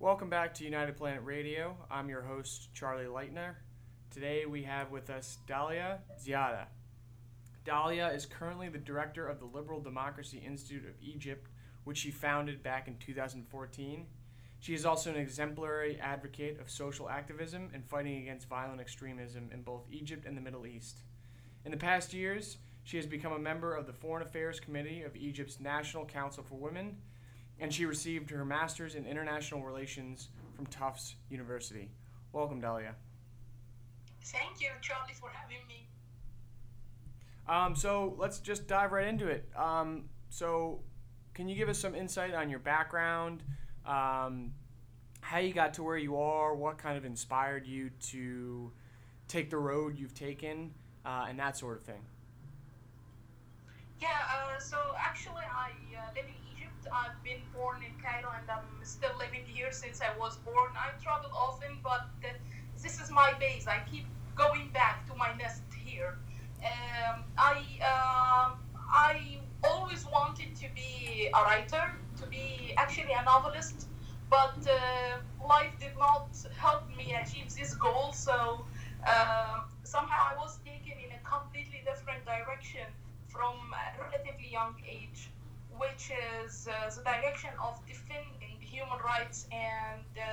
Welcome back to United Planet Radio. I'm your host, Charlie Leitner. Today we have with us Dalia Ziada. Dalia is currently the director of the Liberal Democracy Institute of Egypt, which she founded back in 2014. She is also an exemplary advocate of social activism and fighting against violent extremism in both Egypt and the Middle East. In the past years, she has become a member of the Foreign Affairs Committee of Egypt's National Council for Women, and she received her master's in international relations from Tufts University. Welcome, Dalia. Thank you, Charlie, for having me. Um, so let's just dive right into it. Um, so, can you give us some insight on your background, um, how you got to where you are, what kind of inspired you to take the road you've taken, uh, and that sort of thing? Yeah, uh, so actually, I uh, live in. I've been born in Cairo and I'm still living here since I was born. I travel often, but this is my base. I keep going back to my nest here. Um, I um, I always wanted to be a writer, to be actually a novelist, but uh, life did not help me achieve this goal. So uh, somehow I was taken in a completely different direction from a relatively young age, which is uh, the direction of defending human rights and uh,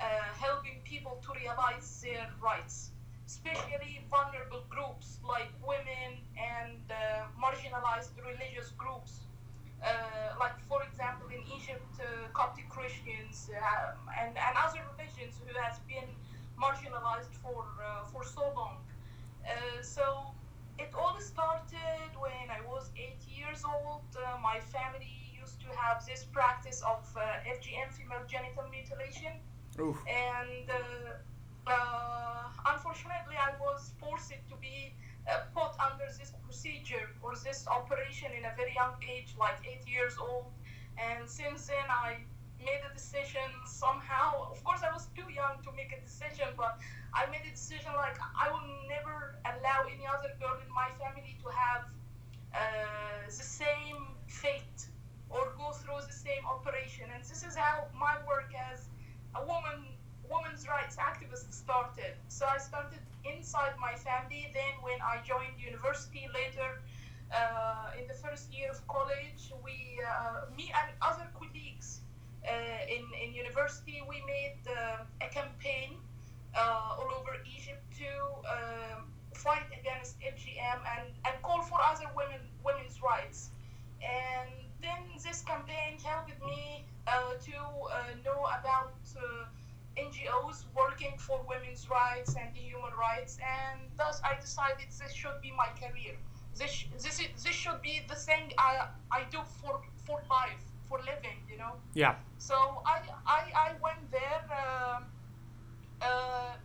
uh, helping people to realize their rights especially vulnerable groups like women and marginalized religious groups. Like, for example, in Egypt, Coptic Christians um, and, and other religions who has been marginalized for, uh, for so long. Uh, so it all started when I was eight years old. Uh, my family used to have this practice of FGM, female genital mutilation. Oof. And uh, unfortunately, I was forced to be uh, put under this procedure or this operation in a very young age, like eight years old. And since then, I made a decision somehow. Of course, I was too young to make a decision, but I made a decision like I will never allow any other girl in my family to have uh, the same fate or go through the same operation. And this is how my work as a woman women's rights activist started. So I started inside my family. Then when I joined university later, uh, in the first year of college, we, uh, me and other colleagues uh, in, in university, we made uh, a campaign uh, all over Egypt to fight against FGM and, and call for other women rights. And then this campaign helped me uh, to know about NGOs working for women's rights and human rights, and thus I decided this should be my career. This this is, this should be the thing I I do for for life, for living, you know. Yeah. So I I, I went there. Uh, uh,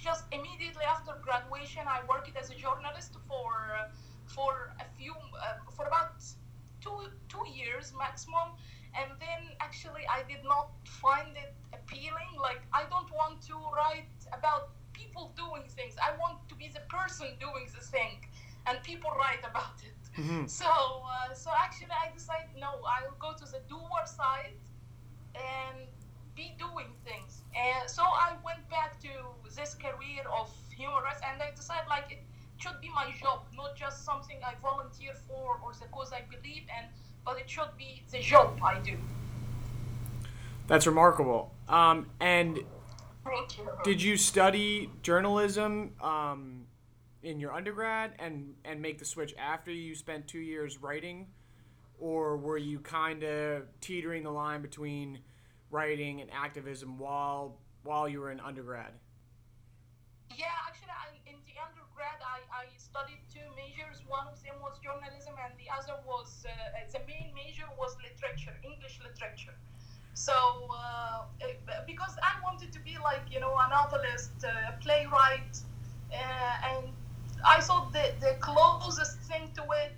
just immediately after graduation, I worked as a journalist for uh, for a few uh, for about two two years maximum and then actually I did not find it appealing. Like I don't want to write about people doing things. I want to be the person doing the thing, and people write about it. Mm-hmm. So uh, so actually I decided no, I'll go to the doer side and be doing things. And so I went back to this career of human rights, and I decided like it should be my job, not just something I volunteer for or the cause I believe in but it should be the job I do. That's remarkable. Um, and did you study journalism um, in your undergrad and, and make the switch after you spent two years writing? Or were you kind of teetering the line between writing and activism while while you were in undergrad? Yeah, actually, I, in the undergrad, I, I studied two majors. One of them was journalism, and the other was uh, the main major was literature, English literature. So uh, because I wanted to be like you know a novelist, a playwright, uh, and I thought the the closest thing to it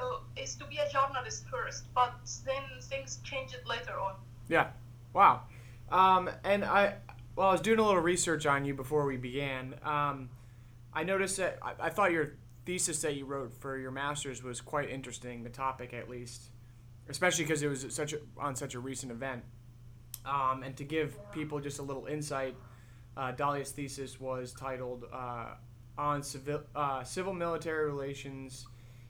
uh, is to be a journalist first. But then things changed later on. Yeah. Wow. Um, and I, well, I was doing a little research on you before we began. Um, I noticed that I, I thought your thesis that you wrote for your master's was quite interesting. The topic, at least, especially because it was such a, on such a recent event. Um, and to give people just a little insight, uh, Dalia's thesis was titled uh, on civil, uh, civil military relations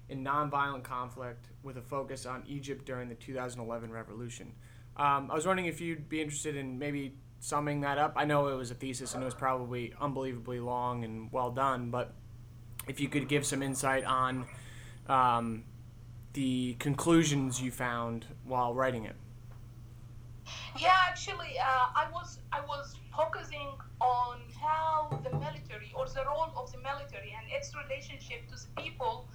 in nonviolent conflict with a focus on Egypt during the 2011 revolution. Um, I was wondering if you'd be interested in maybe summing that up. I know it was a thesis and it was probably unbelievably long and well done, but if you could give some insight on um, the conclusions you found while writing it. Yeah, actually, uh, I was I was focusing on how the military or the role of the military and its relationship to the people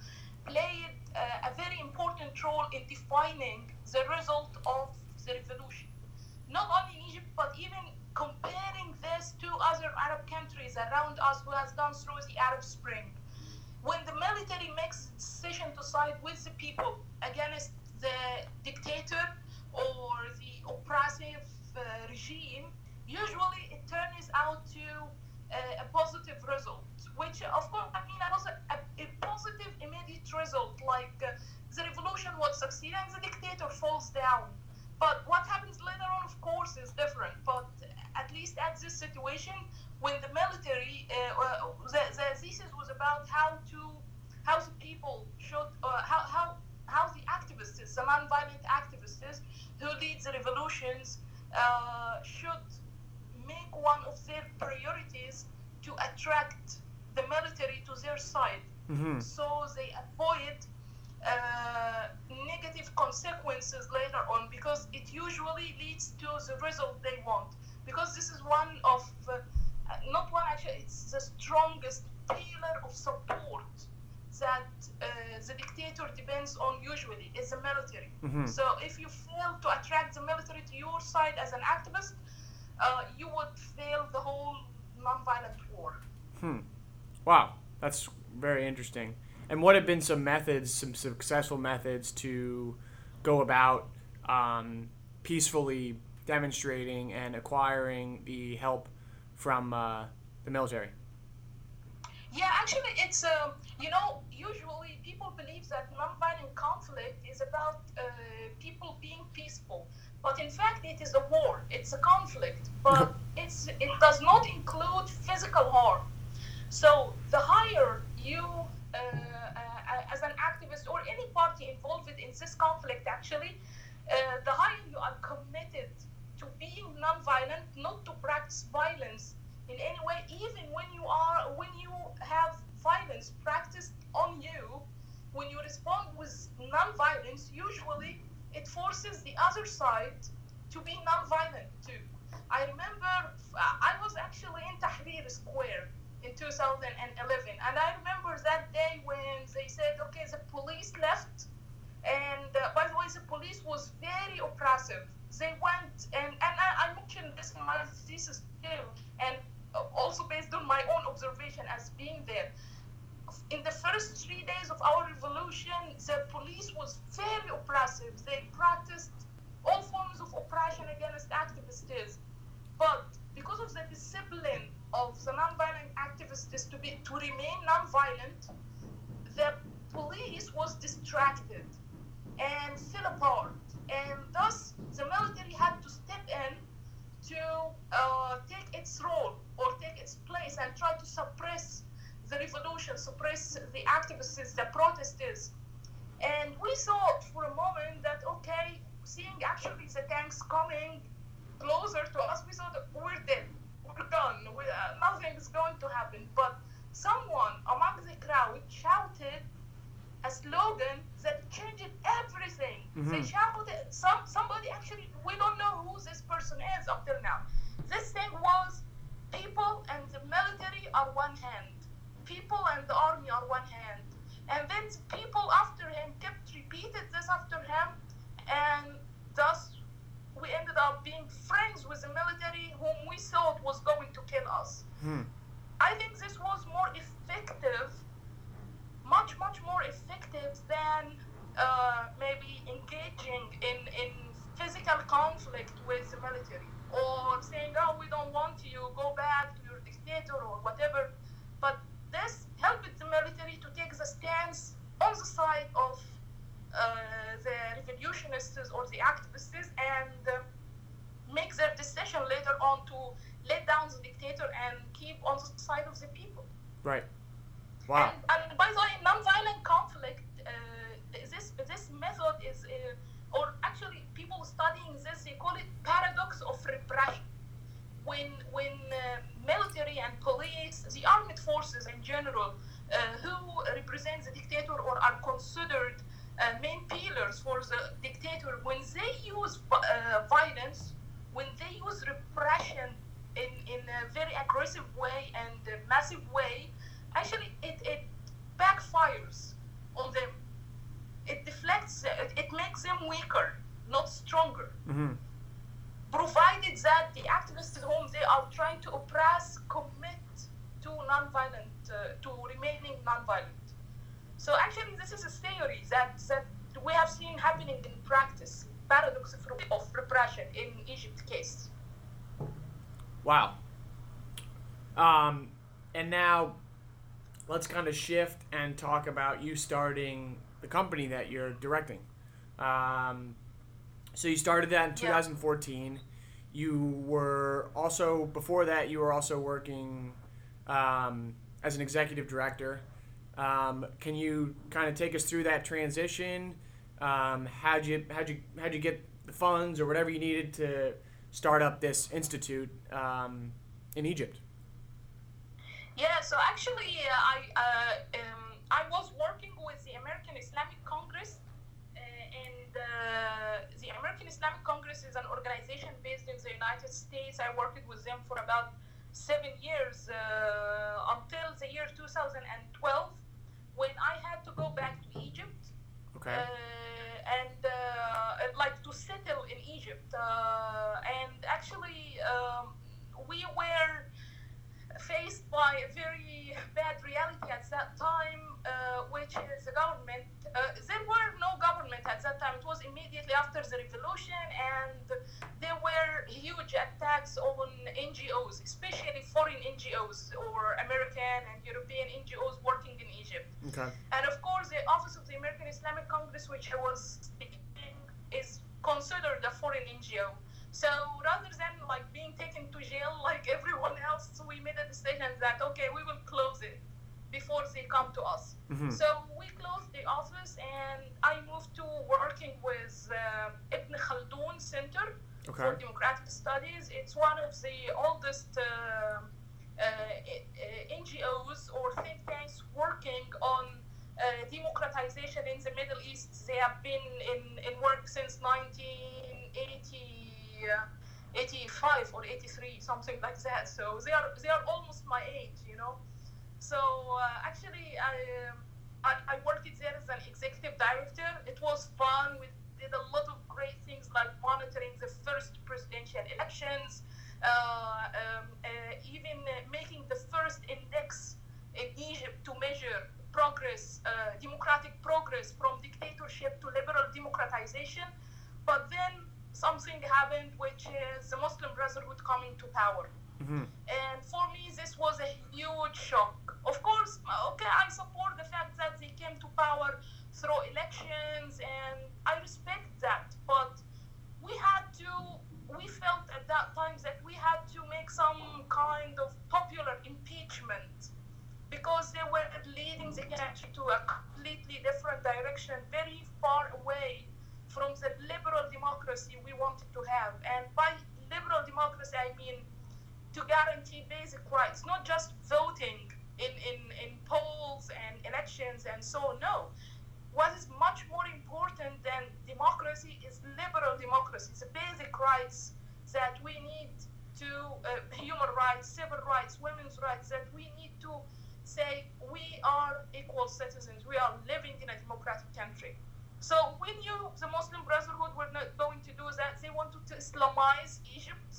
played uh, a very important role in defining the result of the revolution. Not only in Egypt, but even comparing this to other Arab countries around us who has gone through the Arab Spring. When the military makes decision to side with the people against the dictator or the oppressive uh, regime, usually it turns out to uh, a positive result, which of course I mean was a, a, positive immediate result, like uh, the revolution would succeed and the dictator falls down. But what happens later on, of course, is different. But at least at this situation, when the military, uh, the, the thesis was about how to, how the people should, uh, how, how, how the activists, the non-violent activists who lead the revolutions, uh, should make one of their priorities to attract the military to their side, Mm-hmm. so they avoid uh, negative consequences later on because it usually leads to the result they want. Because this is one of, uh, not one actually, it's the strongest pillar of support that uh, the dictator depends on usually is the military. Mhm. So if you fail to attract the military to your side as an activist, uh, you would fail the whole nonviolent war. Hmm. Wow, that's very interesting. And what have been some methods, some successful methods to go about um, peacefully demonstrating and acquiring the help from uh, the military? Yeah, actually, it's uh, you know usually people believe that nonviolent conflict is about uh, people being peaceful, but in fact it is a war. It's a conflict, but it's it does not include physical harm. So the higher you, uh, uh, as an activist or any party involved in this conflict, actually, uh, the higher you are committed to being nonviolent, not to practice violence in any way, even when you are when you have violence practiced on you, when you respond with non-violence, usually it forces the other side to be non-violent too. I remember I was actually in Tahrir Square in 2011, and I remember that day when they said, okay, the police left, and uh, by the way, the police was very oppressive. They went, and, and I, I mentioned this in my thesis too, and uh, also based on my own observation as being there. In the first three days of our revolution, the police was very oppressive. They practiced all forms of oppression against activists. But because of the discipline of the nonviolent activists to be to remain nonviolent, the police was distracted and fell apart. And thus, the military had to step in to uh, take its role or take its place and try to suppress the revolution, suppress the activists, the protesters. And we thought for a moment that, okay, seeing actually the tanks coming closer to us, we thought we're dead, we're done, we, uh, nothing is going to happen. But someone among the crowd shouted a slogan that changed They Mhm. shouted, some, somebody actually, we don't know who this person is up till now. This thing was people and the military are one hand, people and the army are one hand. And then the people after him kept repeated this after him, and thus we ended up being friends with the military whom we thought was going to kill us. Hmm. I think this was more effective, much, much more effective than uh, maybe engaging in, in physical conflict with the military or saying, oh, we don't want you, go back to your dictator or whatever. But this helped the military to take the stance on the side of uh, the revolutionists or the activists and uh, make their decision later on to let down the dictator and keep on the side of the people. Right. Wow. And, and by the way, nonviolent conflict. Uh, this this method is uh, or actually people studying this they call it paradox of repression. When when uh, military and police the armed forces in general uh, who represent the dictator or are considered uh, main pillars for the dictator when they use uh, violence when they use repression in, in a very aggressive way and massive way actually it, it backfires on them. It deflects, it, it makes them weaker, not stronger. Mm-hmm. Provided that the activists at home they are trying to oppress, commit to non-violent, uh, to remaining non-violent. So actually, this is a theory that that we have seen happening in practice, paradox of, of repression in Egypt case. Wow. Um, and now let's kind of shift and talk about you starting the company that you're directing. Um, so you started that in 2014. You were also before that you were also working um, as an executive director. Um, can you kind of take us through that transition? Um, how'd you how'd you how'd you get the funds or whatever you needed to start up this institute um, in Egypt? Yeah, so actually, uh, I uh, um, I was working with the American Islamic Congress, uh, and uh, the American Islamic Congress is an organization based in the United States. I worked with them for about seven years uh, until the year 2012, when I had to go back to Egypt. Okay. Uh, and uh, like to settle in Egypt. Uh, and actually, um, we were faced by a very bad reality at that time, uh, which is the government. Uh, there were no government at that time. It was immediately after the revolution, and there were huge attacks on NGOs, especially foreign NGOs or American and European NGOs working in Egypt. Okay. And of course, the Office of the American Islamic Congress, which was Mhm. So we closed the office, and I moved to working with uh, Ibn Khaldun Center for Democratic Studies. It's one of the oldest uh, uh, uh, NGOs or think tanks working on uh, democratization in the Middle East. They have been in, in work since 1980, uh, 85 or 83, something like that. So they are they are almost my age, you know. So uh, actually, I, um, I I worked there as an executive director. It was fun. We did a lot of great things like monitoring the first presidential elections, uh, um, uh, even uh, making the first index in Egypt to measure progress, uh, democratic progress from dictatorship to liberal democratization. But then something happened, which is the Muslim Brotherhood coming to power. Mm-hmm. And for me, this was a huge shock. Of course, uh, okay, I support the fact that they came to power through elections, and I respect that. But we had to, we felt at that time that we had to make some kind of popular impeachment because they were leading the country to a completely different direction, very far away from the liberal democracy we wanted to have. And by liberal democracy, I mean to guarantee basic rights, not just voting in, in, in polls and elections and so on. No. What is much more important than democracy is liberal democracy, the basic rights that we need to, uh, human rights, civil rights, women's rights, that we need to say we are equal citizens, we are living in a democratic country. So we knew the Muslim Brotherhood were not going to do that. They wanted to Islamize Egypt,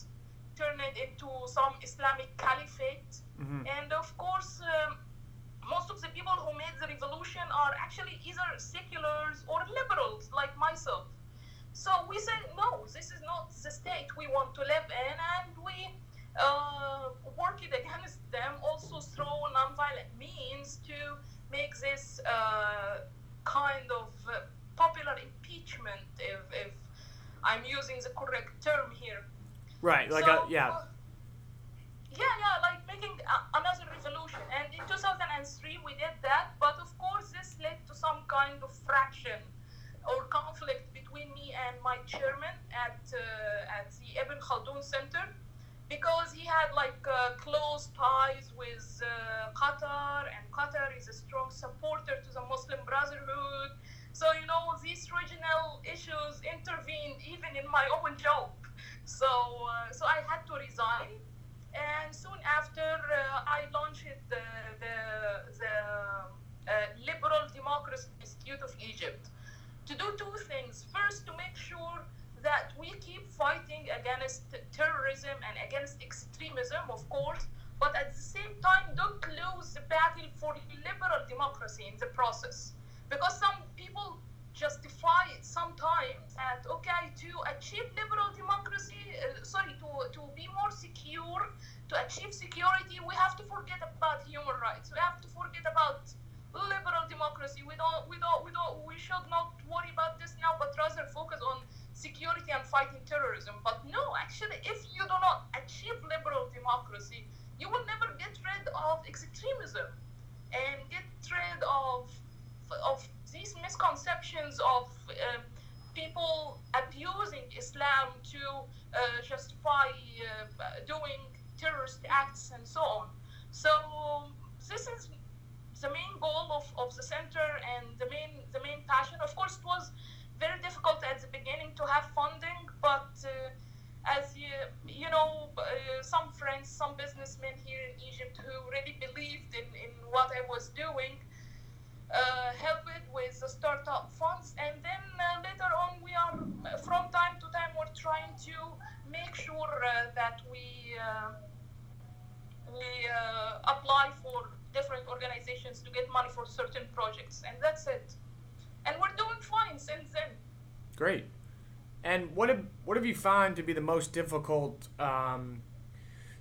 turn it into some Islamic caliphate. Mm-hmm. And of course, um, most of the people who made the revolution are actually either seculars or liberals, like myself. So we said, no, this is not the state we want to live in, and we uh, worked against them also through nonviolent means to make this uh, kind of uh, popular impeachment, if, if I'm using the correct term here. Right. Like So, a yeah. uh, yeah, yeah, like making a, another revolution. And in 2003, we did that, but of course, this led to some kind of fraction or conflict between me and my chairman at uh, at the Ibn Khaldun Center. because he had like uh, close ties with uh, Qatar, and Qatar is a strong supporter to the Muslim Brotherhood. So you know these regional issues intervened even in my own job. So uh, so I had to resign, and soon after uh, I launched the the, the uh, Liberal Democracy Institute of Egypt to do two things. First, to make sure that we keep fighting against terrorism and against extremism, of course, but at the same time, don't lose the battle for liberal democracy in the process. Because some people justify it sometimes that, okay, to achieve liberal democracy, uh, sorry, to, to be more secure, to achieve security, we have to forget about human rights. We have to forget about liberal democracy. We don't, we don't, we don't, we should not worry about this now, but rather focus on security and fighting terrorism. But no, actually, if you do not achieve liberal democracy, you will never get rid of extremism and get rid of of these misconceptions of uh, people abusing Islam to uh, justify uh, doing terrorist acts and so on. So this is the main goal of, of the center and the main the main passion. Of course, it was very difficult at the beginning to have funding, but uh, as you you know, uh, some friends, some businessmen here in Egypt who really believed in, in what I was doing. Uh, help it with the startup funds and then uh, later on we are from time to time we're trying to make sure uh, that we we apply for different organizations to get money for certain projects, and that's it. And we're doing fine since then. Great. And what have what have you found to be the most difficult um,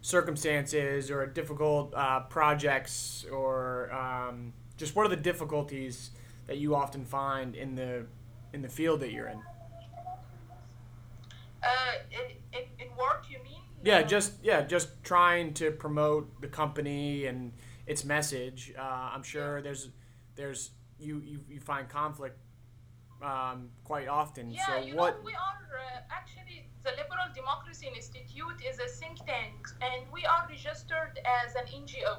circumstances or difficult uh, projects or um, just what are the difficulties that you often find in the in the field that you're in? Uh, in, in, in work, you mean? Yeah, just yeah, just trying to promote the company and its message. Uh, I'm sure yeah. there's there's you, you you find conflict um, quite often. Yeah, so you what? know, we are uh, actually the Liberal Democracy Institute is a think tank, and we are registered as an NGO.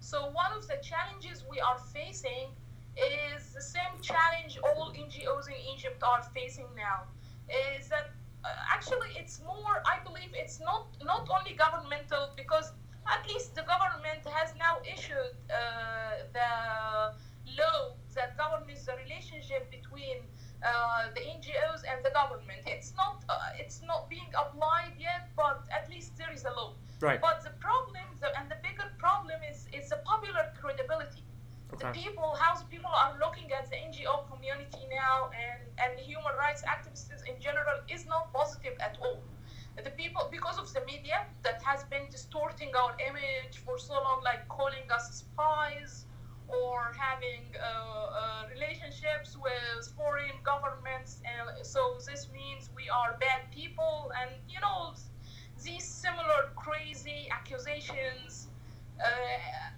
So one of the challenges we are facing is the same challenge all NGOs in Egypt are facing now. Is that uh, actually it's more? I believe it's not not only governmental because at least the government has now issued uh, the law that governs the relationship between uh, the NGOs and the government. It's not uh, it's not being applied yet, but at least there is a law. Right. But the the, people, how people are looking at the NGO community now and and human rights activists in general is not positive at all. The people because of the media that has been distorting our image for so long like calling us spies or having uh, uh, relationships with foreign governments and so this means we are bad people and you know these similar crazy accusations uh,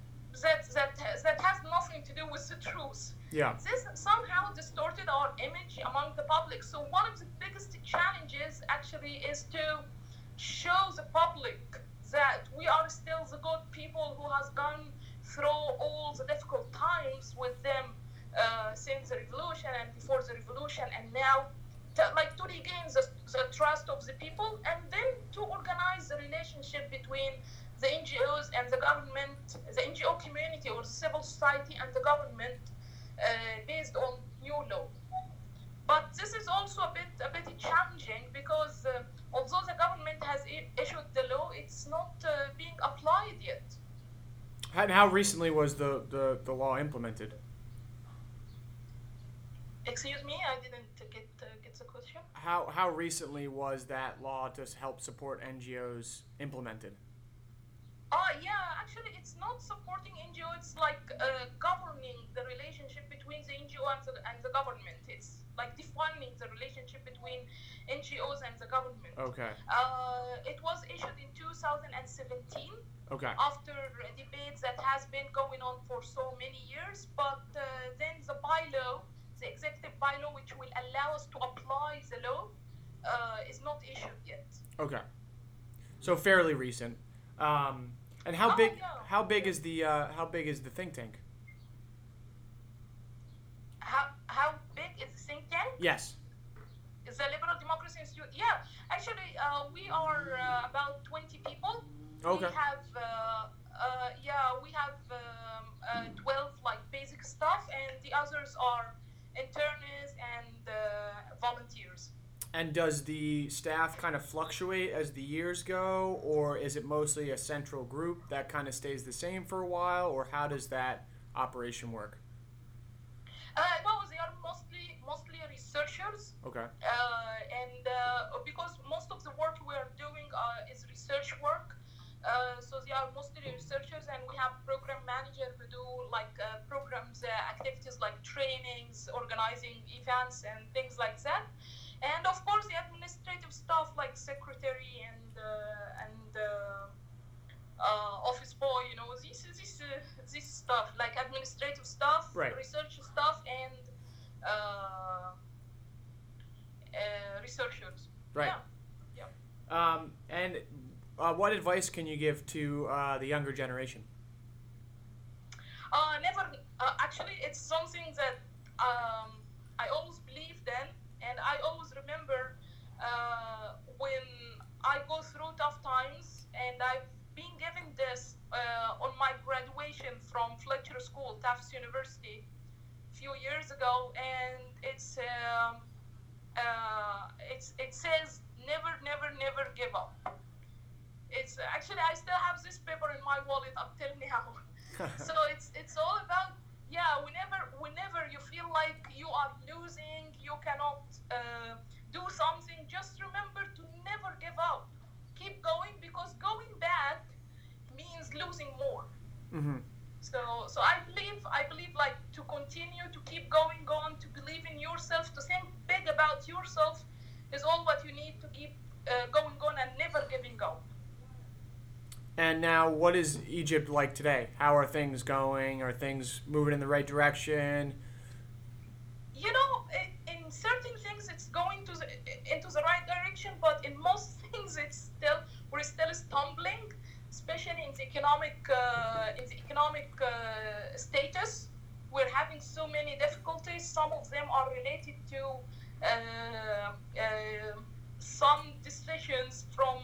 that, that, that has nothing to do with the truth yeah. This somehow distorted our image among the public. So one of the biggest challenges actually is to show the public that we are still the good people who has gone through all the difficult times with them uh, since the revolution and before the revolution and now to, like to regain the, the trust of the people and then to organize the relationship between the NGOs and the government, the NGO community or civil society and the government uh, based on new law. But this is also a bit a bit challenging because uh, although the government has I- issued the law, it's not uh, being applied yet. And how recently was the, the, the law implemented? Excuse me, I didn't get uh, get the question. How how recently was that law to help support NGOs implemented? Oh yeah, actually, it's not supporting NGO. It's like uh, governing the relationship between the NGO and the, and the government. It's like defining the relationship between NGOs and the government. Okay. Uh, it was issued in 2017. Okay. After debates that has been going on for so many years, but uh, then the bylaw, the executive bylaw, which will allow us to apply the law, uh, is not issued yet. Okay. So fairly recent. Um, and how Oh, big? How big is the? Uh, how big is the think tank? How, how big is the think tank? Yes. Is the Liberal Democracy Institute? Yeah, actually, uh, we are uh, about 20 people. Okay. We have, uh, uh, yeah, we have um, uh, 12 like basic stuff, and the others are internists and uh, volunteers. And does the staff kind of fluctuate as the years go, or is it mostly a central group that kind of stays the same for a while, or how does that operation work? Uh, no, they are mostly mostly researchers, Okay. uh, and uh, because most of the work we are doing uh, is research work, uh, so they are mostly researchers, and we have program manager who do like uh, programs, uh, activities like trainings, organizing events, and things like that. And of course, the administrative stuff like secretary and uh, and uh, uh, office boy, you know, this this uh, this stuff like administrative stuff, Right. research stuff, and uh, uh, researchers. Right. Yeah. Um, and uh, what advice can you give to uh, the younger generation? Uh, never. Uh, actually, it's something that um, I always believed in, and I always remember uh, when I go through tough times, and I've been given this uh, on my graduation from Fletcher School, Tufts University, a few years ago, and it's um, uh, it's it says never, never, never give up. It's actually I still have this paper in my wallet up till now so it's it's all about yeah whenever whenever you feel like you are losing you cannot uh, do something just remember to never give up. Keep going because going back means losing more. Hmm so so i believe i believe like to continue to keep going on to believe in yourself to think big about yourself is all what you need to keep uh, going on and never giving up And now, what is Egypt like today? How are things going? Are things moving in the right direction? you know, in certain things it's going to the, into the right direction, but in most things it's still we're still stumbling, especially in the economic uh, in the economic uh, status. We're having so many difficulties. Some of them are related to uh, uh, some decisions from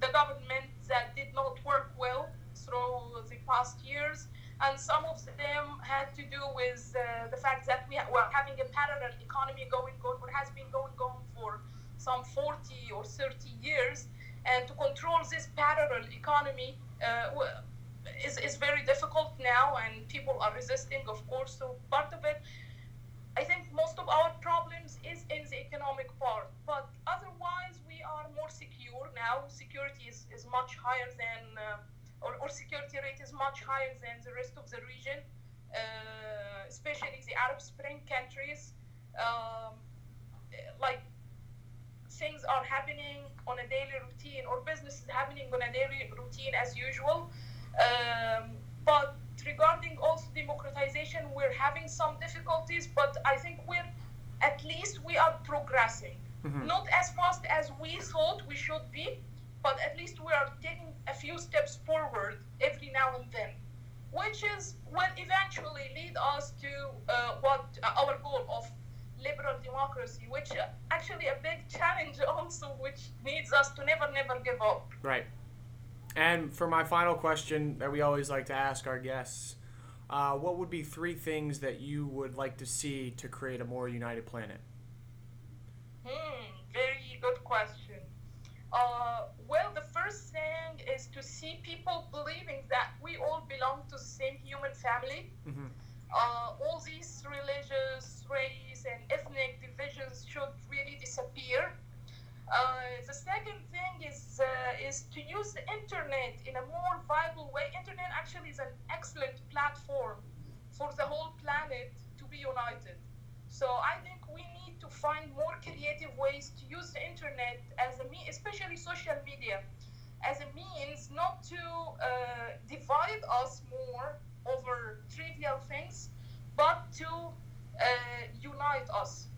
the government that did not work well through the past years. And some of them had to do with uh, the fact that we were having a parallel economy going on, what has been going on for some 40 or 30 years, and to control this parallel economy uh, is, is very difficult now, and people are resisting, of course. So part of it, I think most of our problems is in the economic part, but otherwise we are more secure now. Security is, is much higher than. Uh, or, or security rate is much higher than the rest of the region, uh, especially the Arab Spring countries. Um, like things are happening on a daily routine, or business is happening on a daily routine as usual. Um, but regarding also democratization, we're having some difficulties, but I think we're at least we are progressing. Mhm. Not as fast as we thought we should be, but at least we are taking a few steps forward every now and then, which is will eventually lead us to uh, what uh, our goal of liberal democracy, which uh, actually a big challenge also, which needs us to never, never give up. Right. And for my final question that we always like to ask our guests, uh, what would be three things that you would like to see to create a more united planet? Hmm, very good question. Uh, well, the first thing is to see people believing that we all belong to the same human family. hmm Uh, all these religious, race, and ethnic divisions should really disappear. Uh, the second thing is uh, is to use the internet in a more viable way. Internet actually is an excellent platform for the whole planet to be united. So I think we need to find more creative ways to use the internet as a mean, especially social media, as a means not to uh, divide us more over trivial things, but to uh, unite us.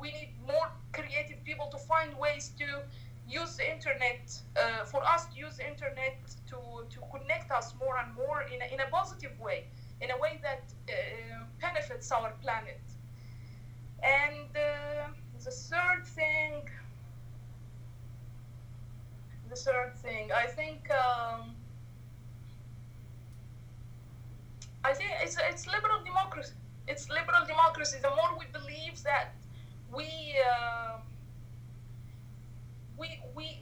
We need more creative people to find ways to use the internet uh, for us to use the internet to, to connect us more and more in a, in a positive way in a way that uh, benefits our planet and uh, the third thing the third thing i think um, i think it's, it's liberal democracy. It's liberal democracy. The more we believe that we uh, we we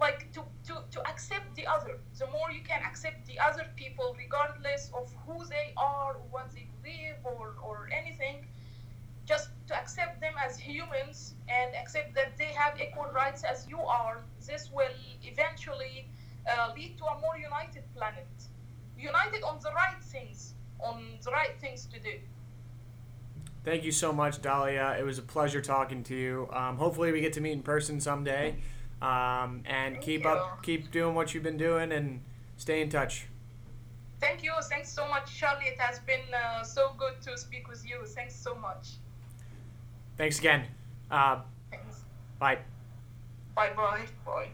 like to, to to accept the other the more you can accept the other people regardless of who they are what they believe or or anything just to accept them as humans and accept that they have equal rights as you are this will eventually uh, lead to a more united planet united on the right things on the right things to do Thank you so much, Dalia. It was a pleasure talking to you. Um, hopefully, we get to meet in person someday. Um, and Thank keep you. up, keep doing what you've been doing, and stay in touch. Thank you. Thanks so much, Charlie. It has been uh, so good to speak with you. Thanks so much. Thanks again. Uh, Thanks. bye. Bye bye. Bye.